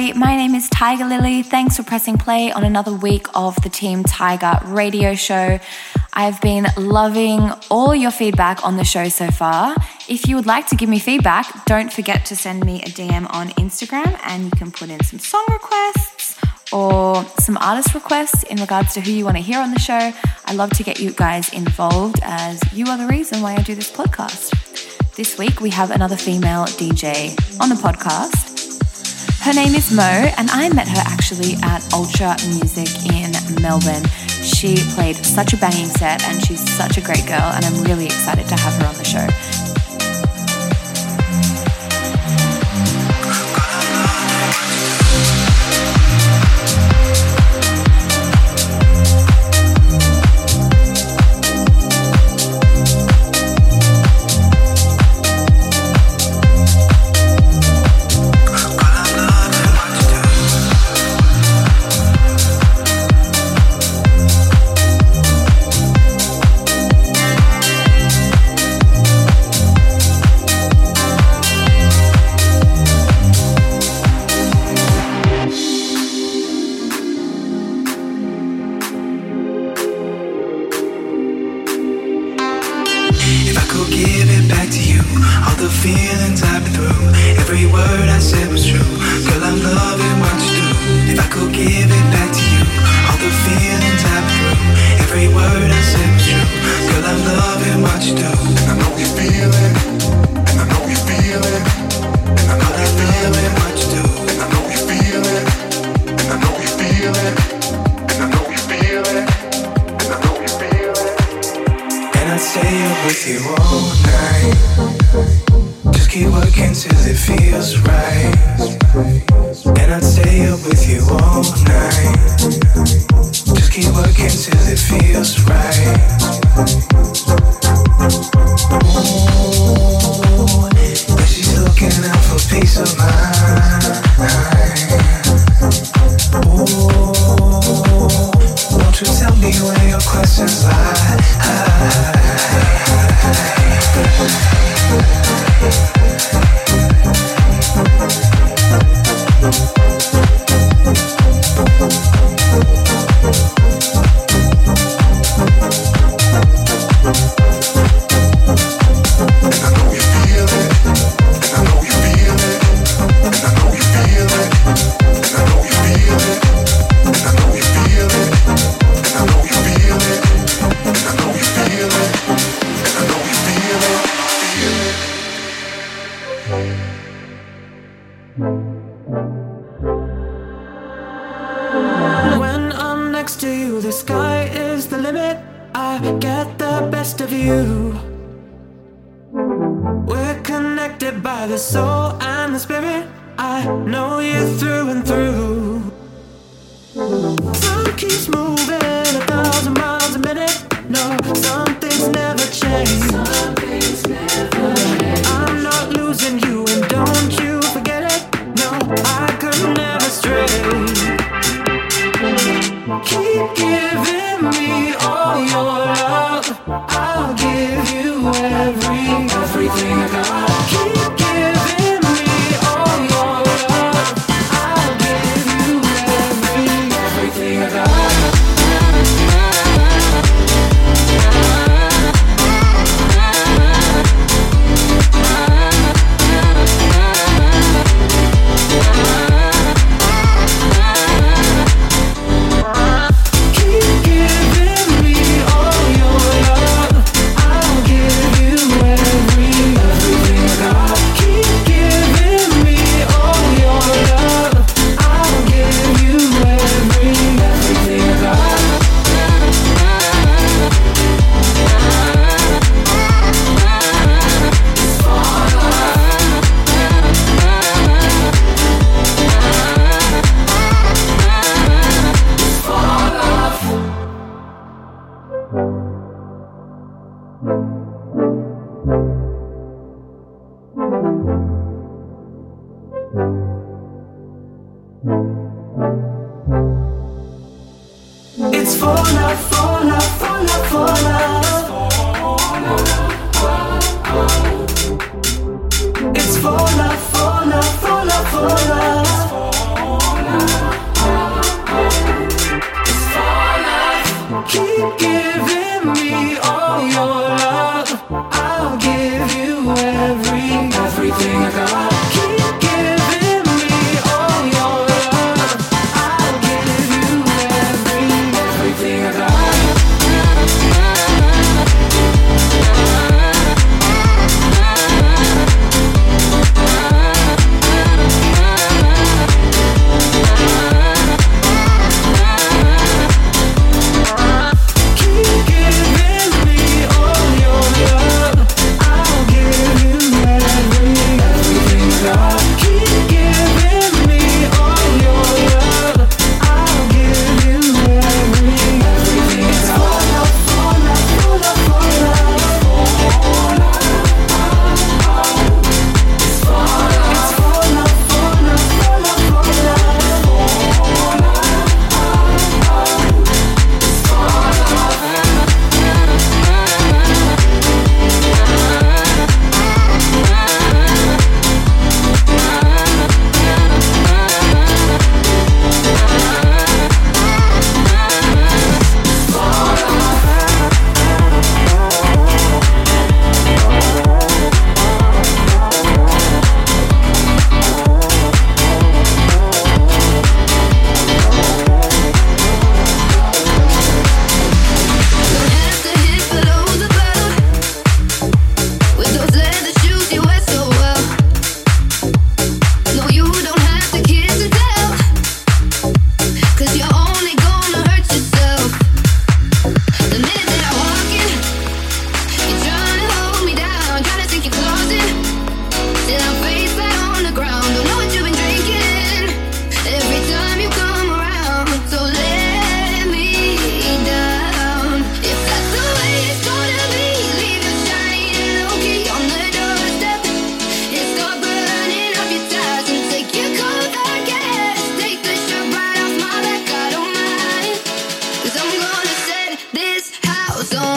everybody. My name is Tiger Lily. Thanks for pressing play on another week of the Team Tiger radio show. I've been loving all your feedback on the show so far. If you would like to give me feedback, don't forget to send me a DM on Instagram and you can put in some song requests or some artist requests in regards to who you want to hear on the show. I love to get you guys involved as you are the reason why I do this podcast. This week we have another female DJ on the podcast. Her name is Mo, and I met her actually at Ultra Music in Melbourne. She played such a banging set, and she's such a great girl, and I'm really excited to have her on the show.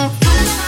Uh-huh.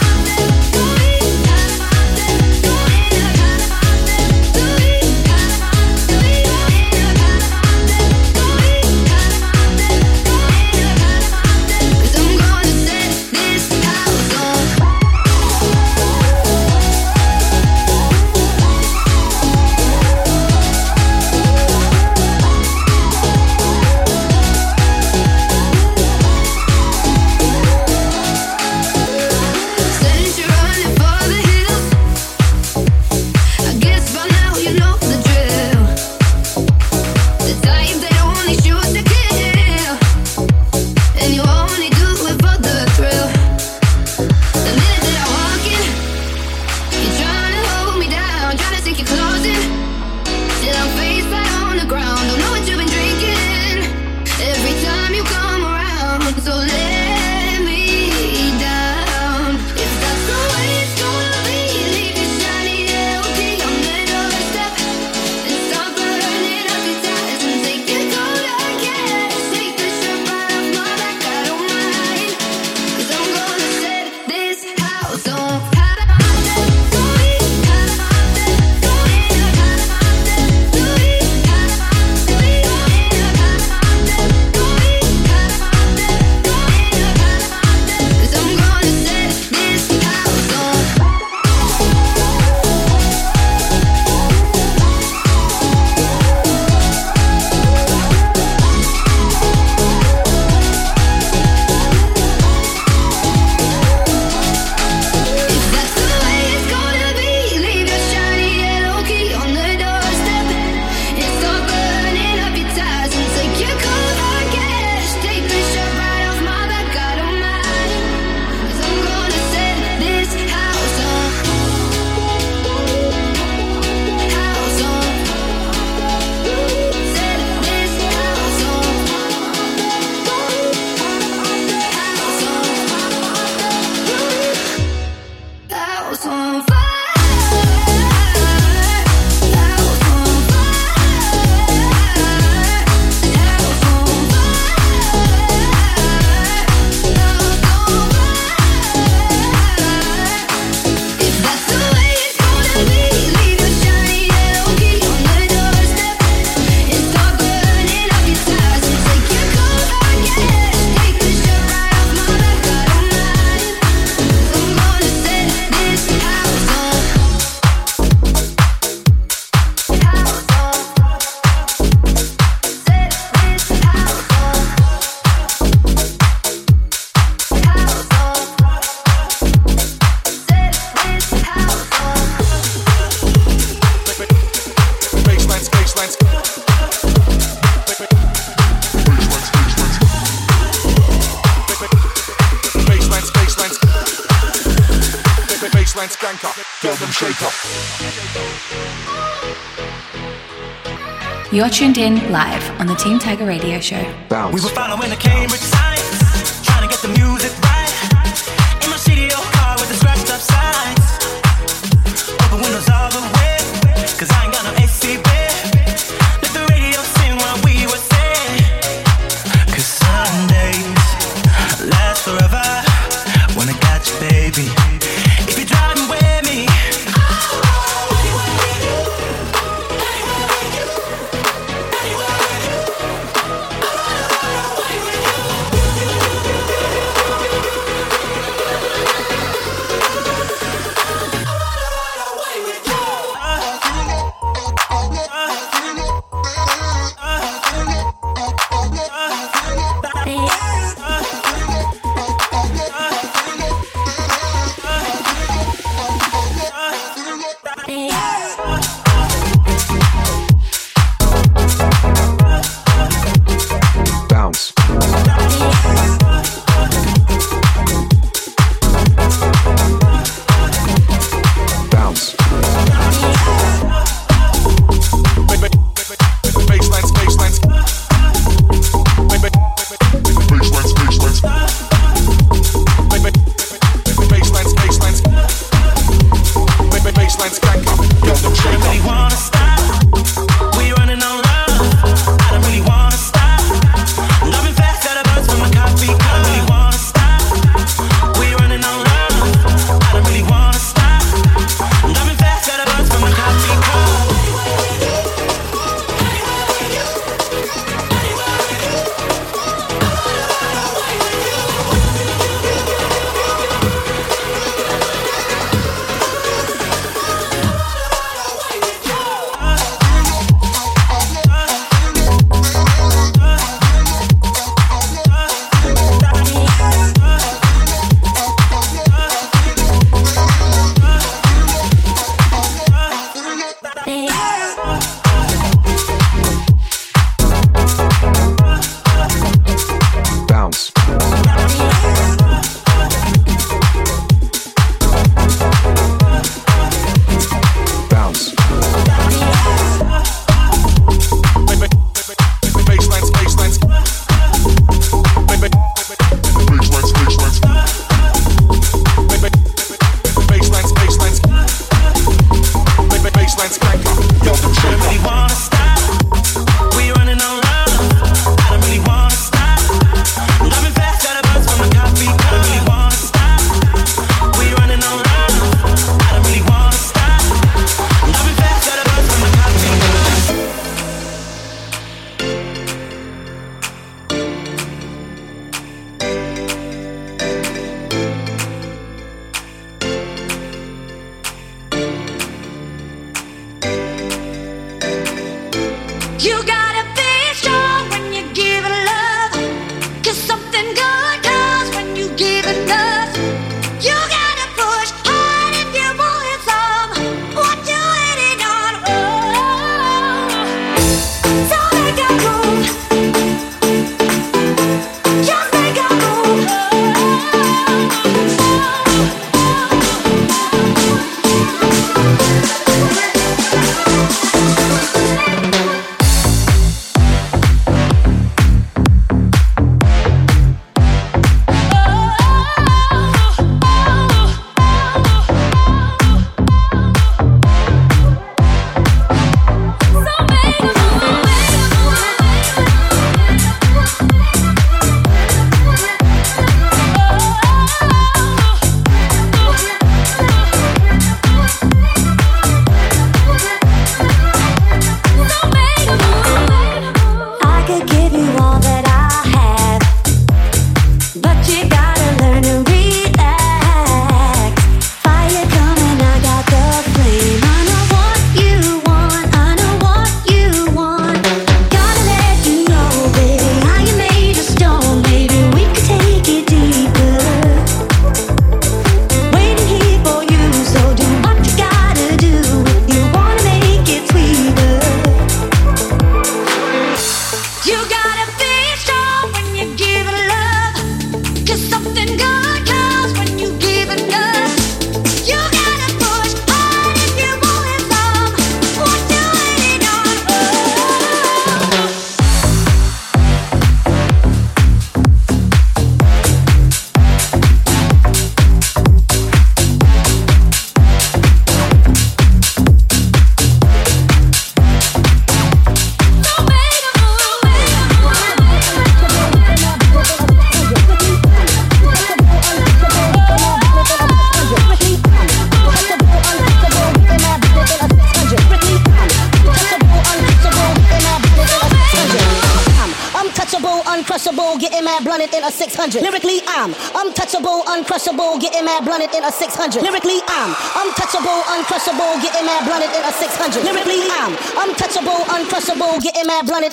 Team Tiger Radio Show. Bounce. We were following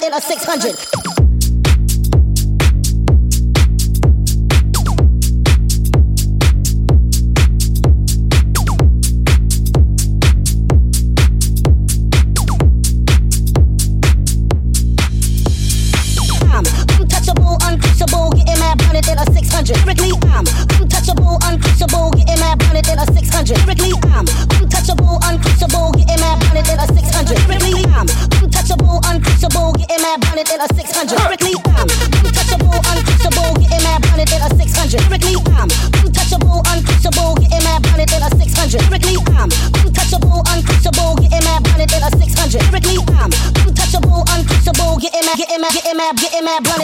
In a 600. man, blood.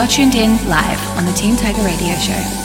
You're tuned in live on the Team Tiger Radio Show.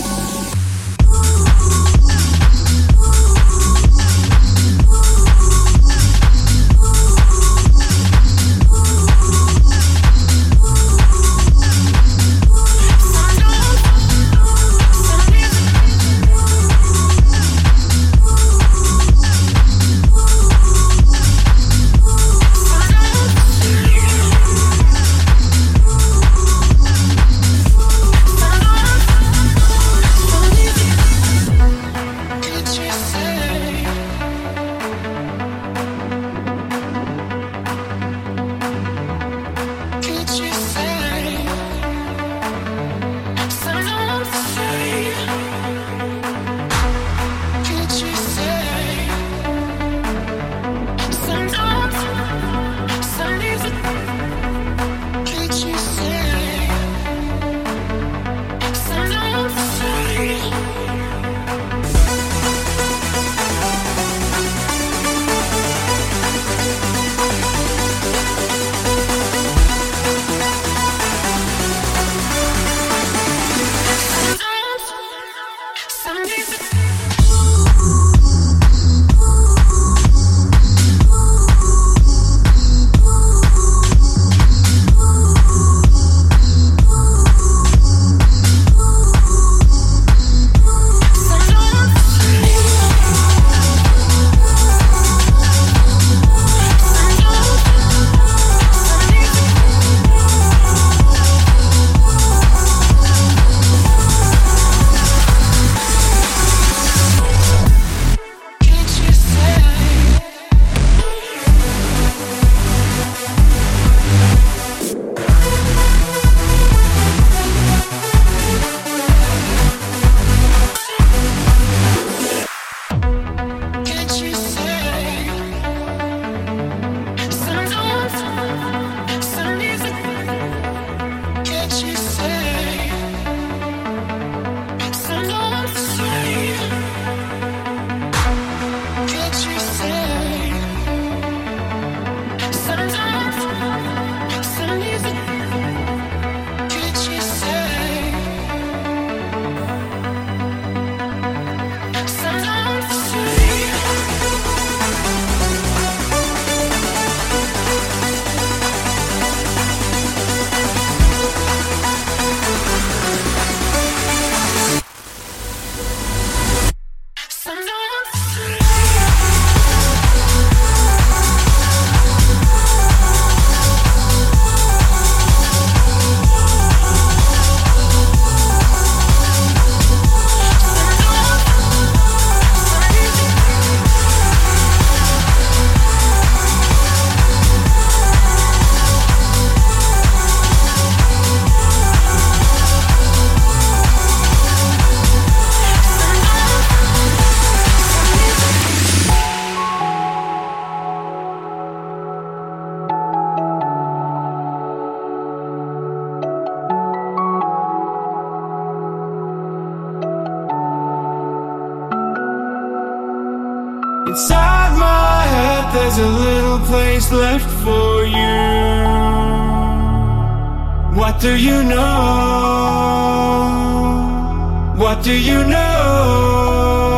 Inside my head, there's a little place left for you. What do you know? What do you know?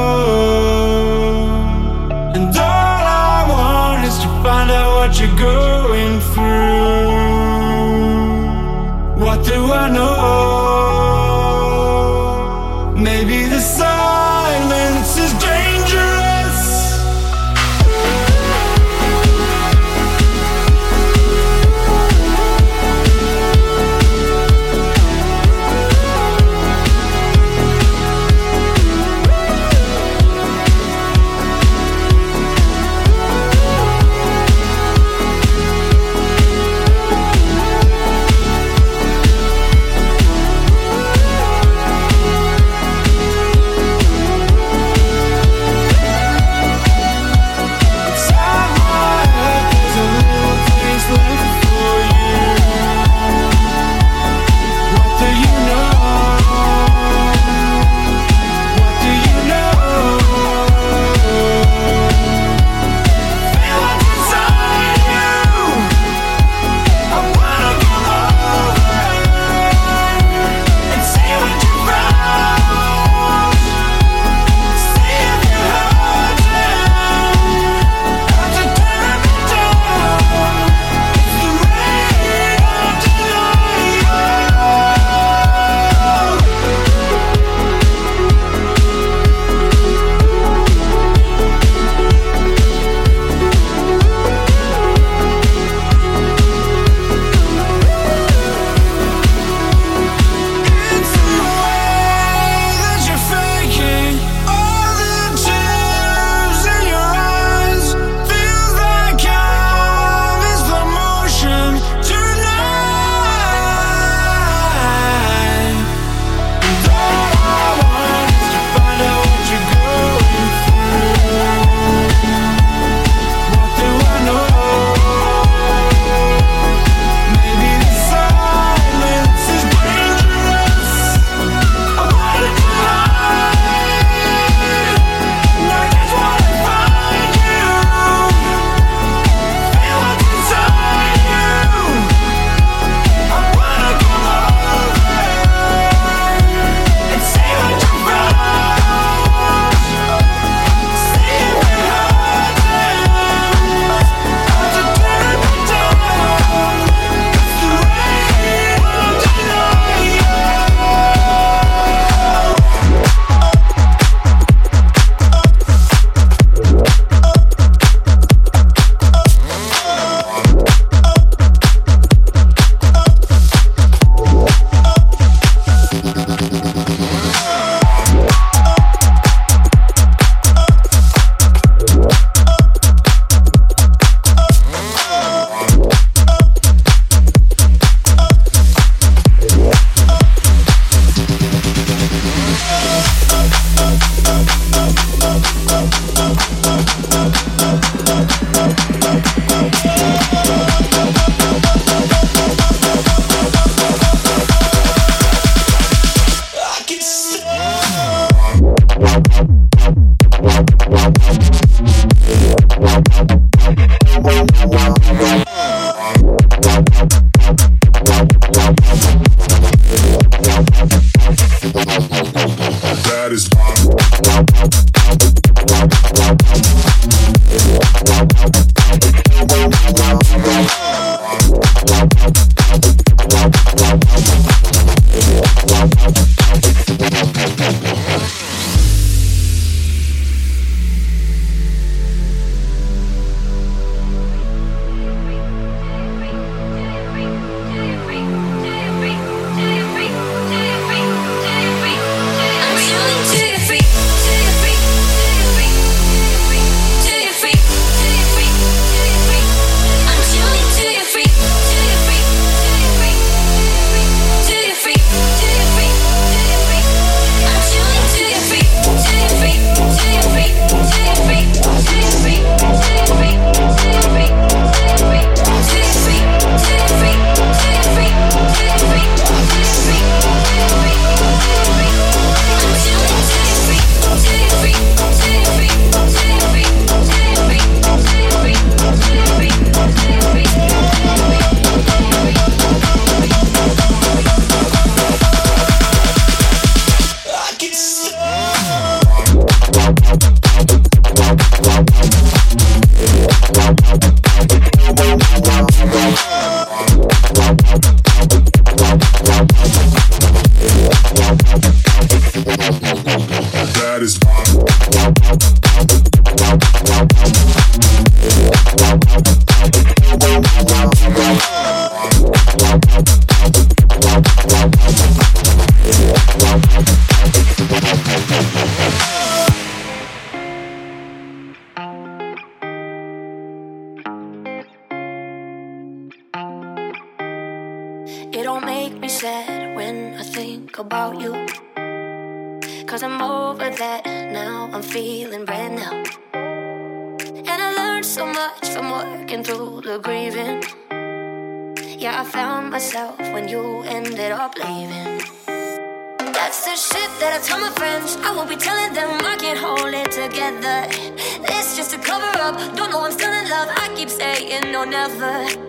Never.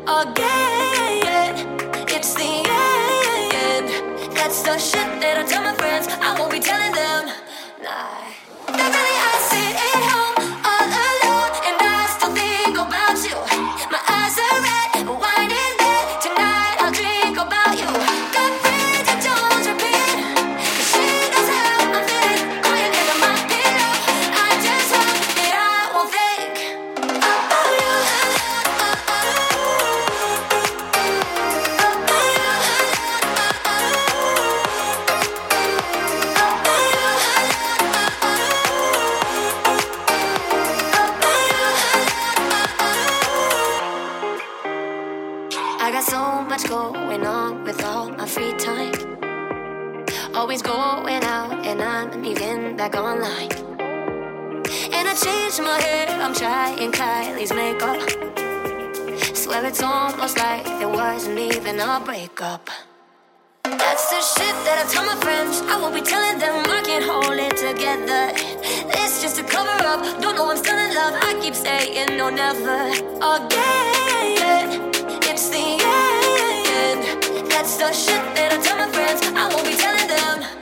no, never again. It's the end. That's the shit that I tell my friends. I won't be telling them.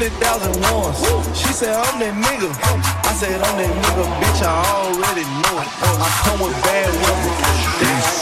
Hundred thousand ones. She said, I'm that nigga. I said, I'm that nigga, bitch, I already know it. I come with bad weapons.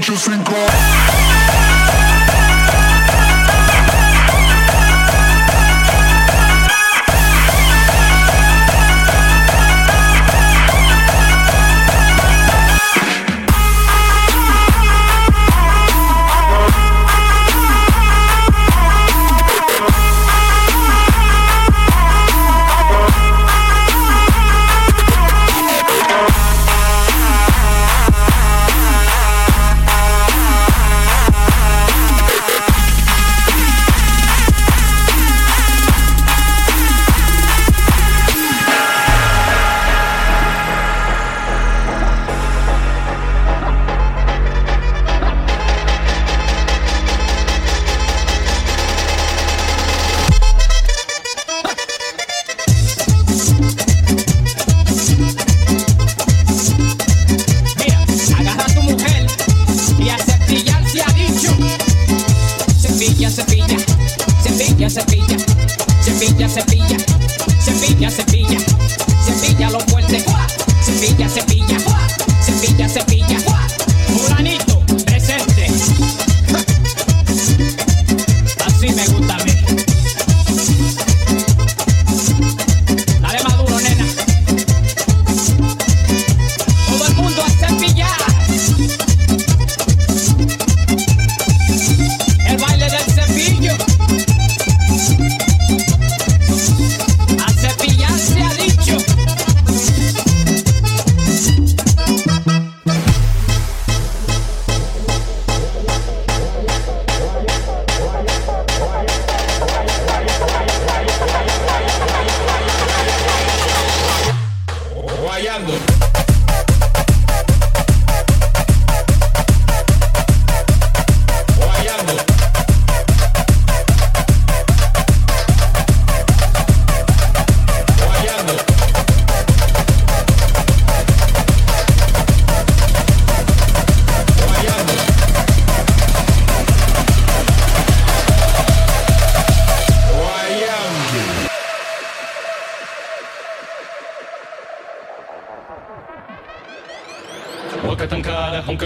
Just think of.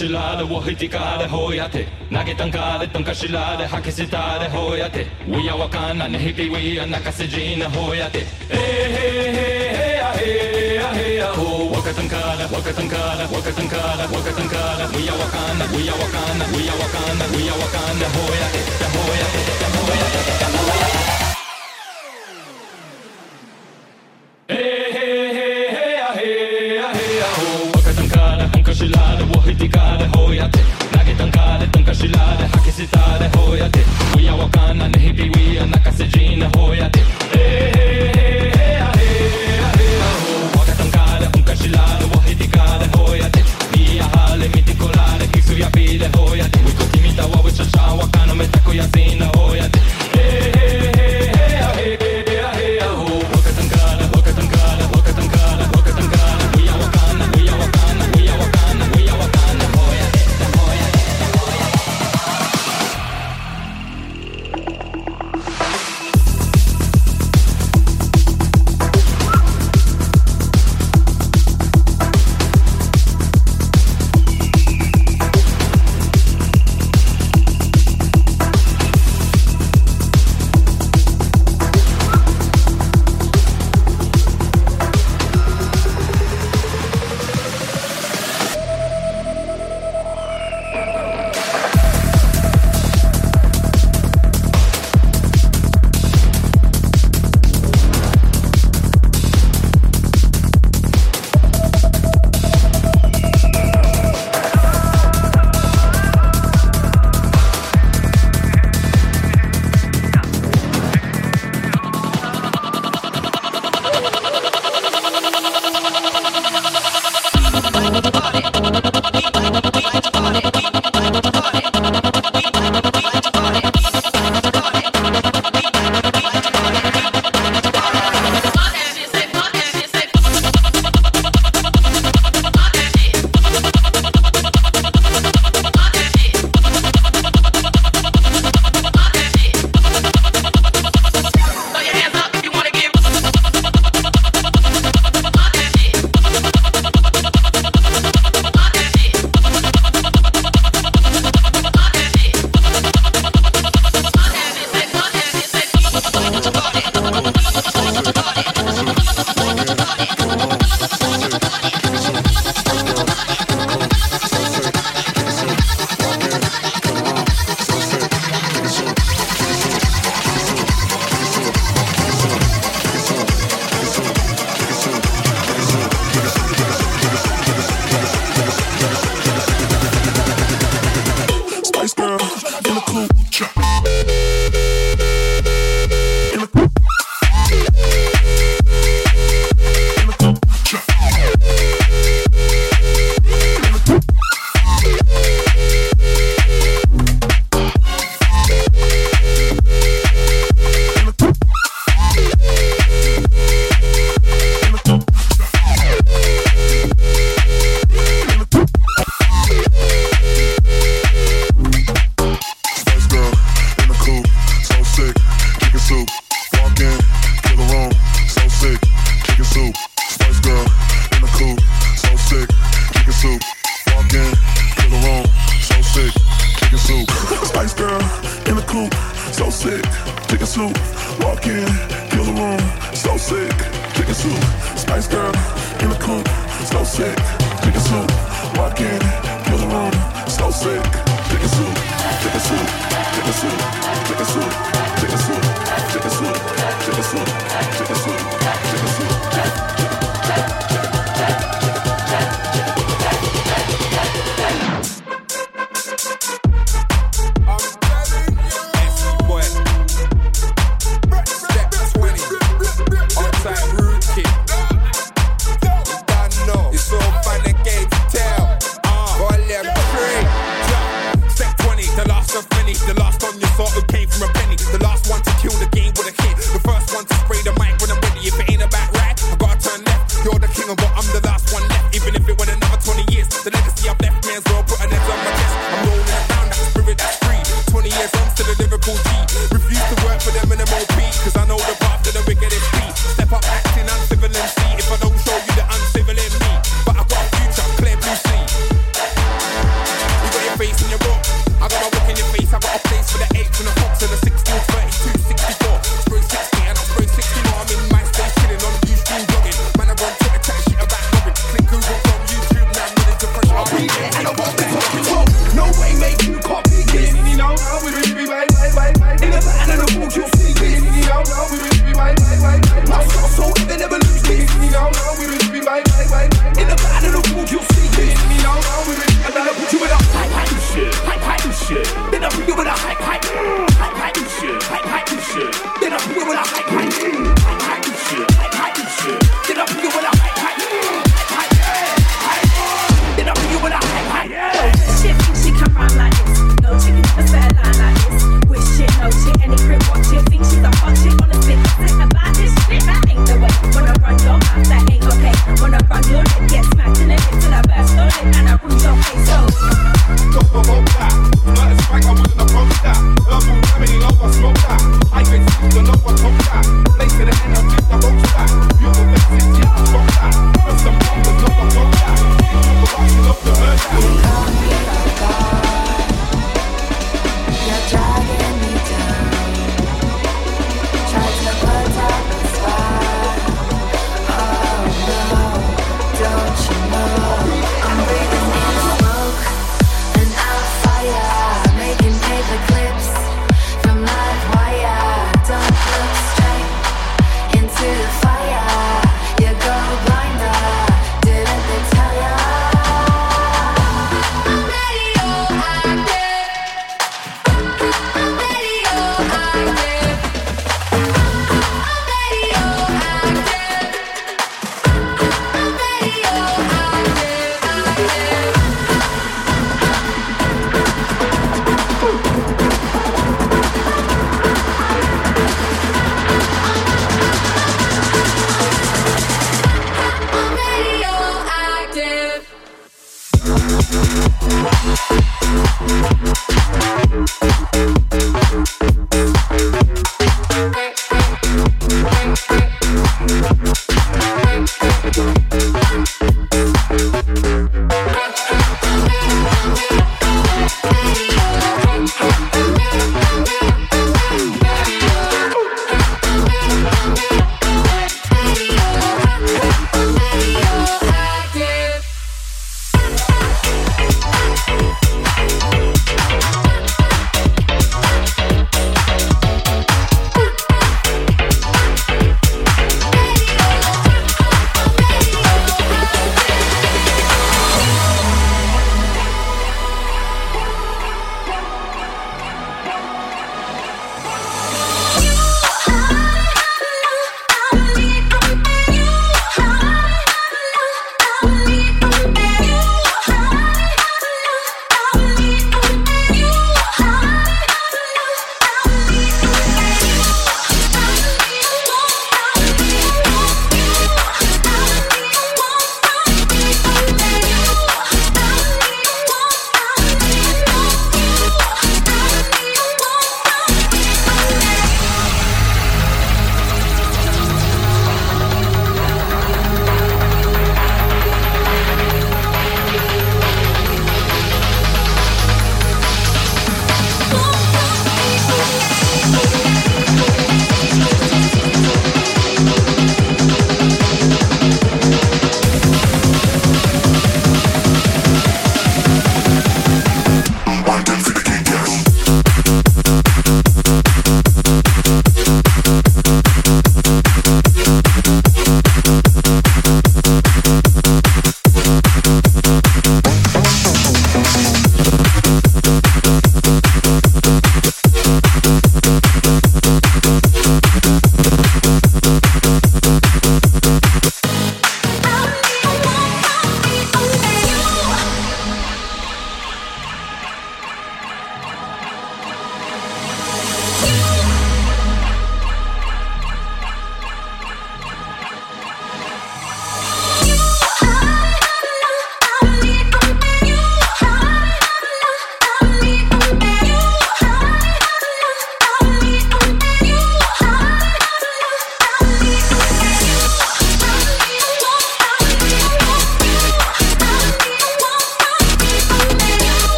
しらでおひてかでほやて投げたんかでとんかしらで吐きせたでほやて We are わかんなねひび We are 泣かせじなほやてえへへへやへやへやほわかたんかだわかたんかだわかたんかだわかたんかだ We are わかんな We are わかんな We are わかんな We are わかんなほやてほやてほやて We are walking are the hippie. we are not nakasejina hoyate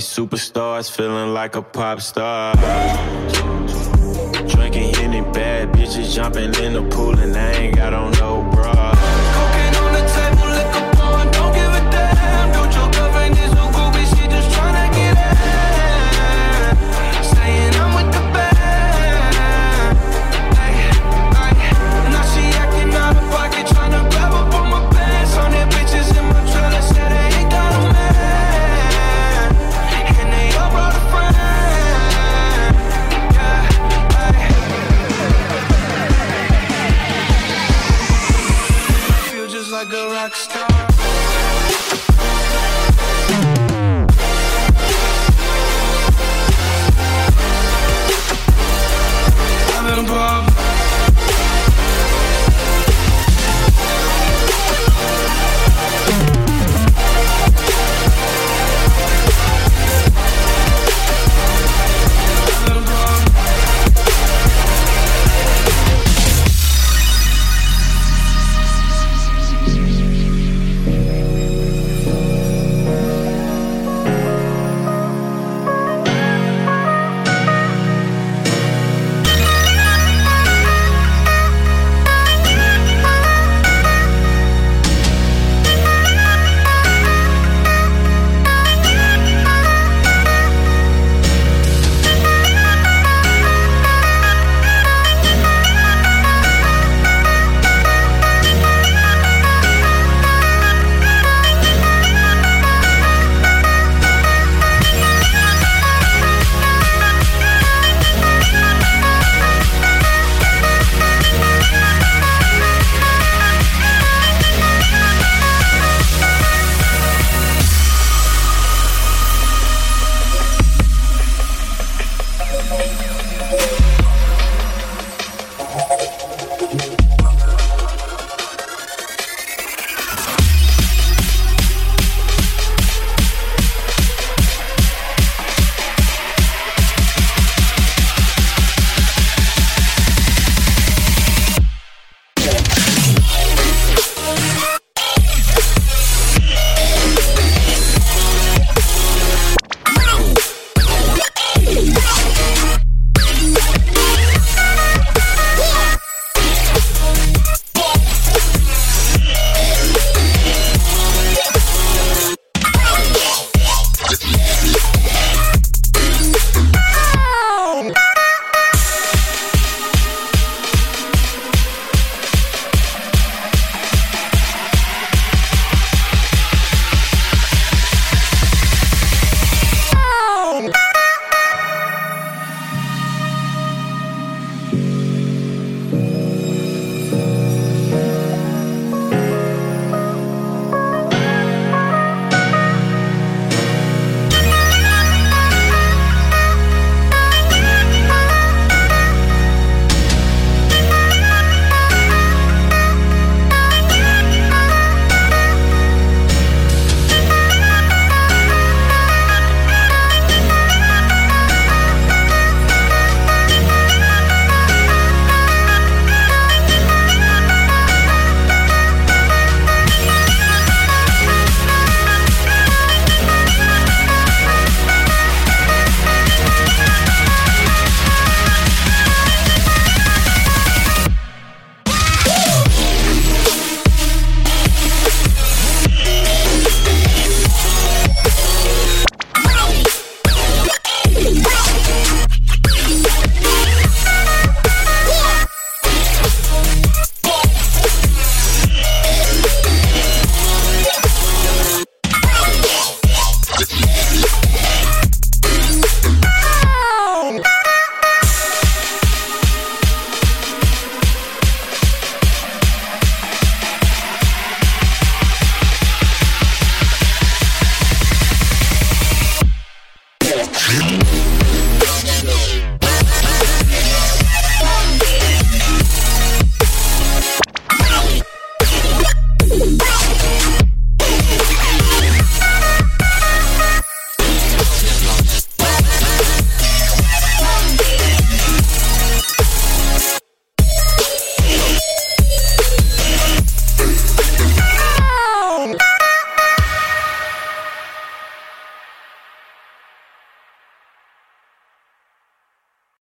superstars, feeling like a pop star. Drinking any bad bitches, jumping in the pool, and I ain't got on no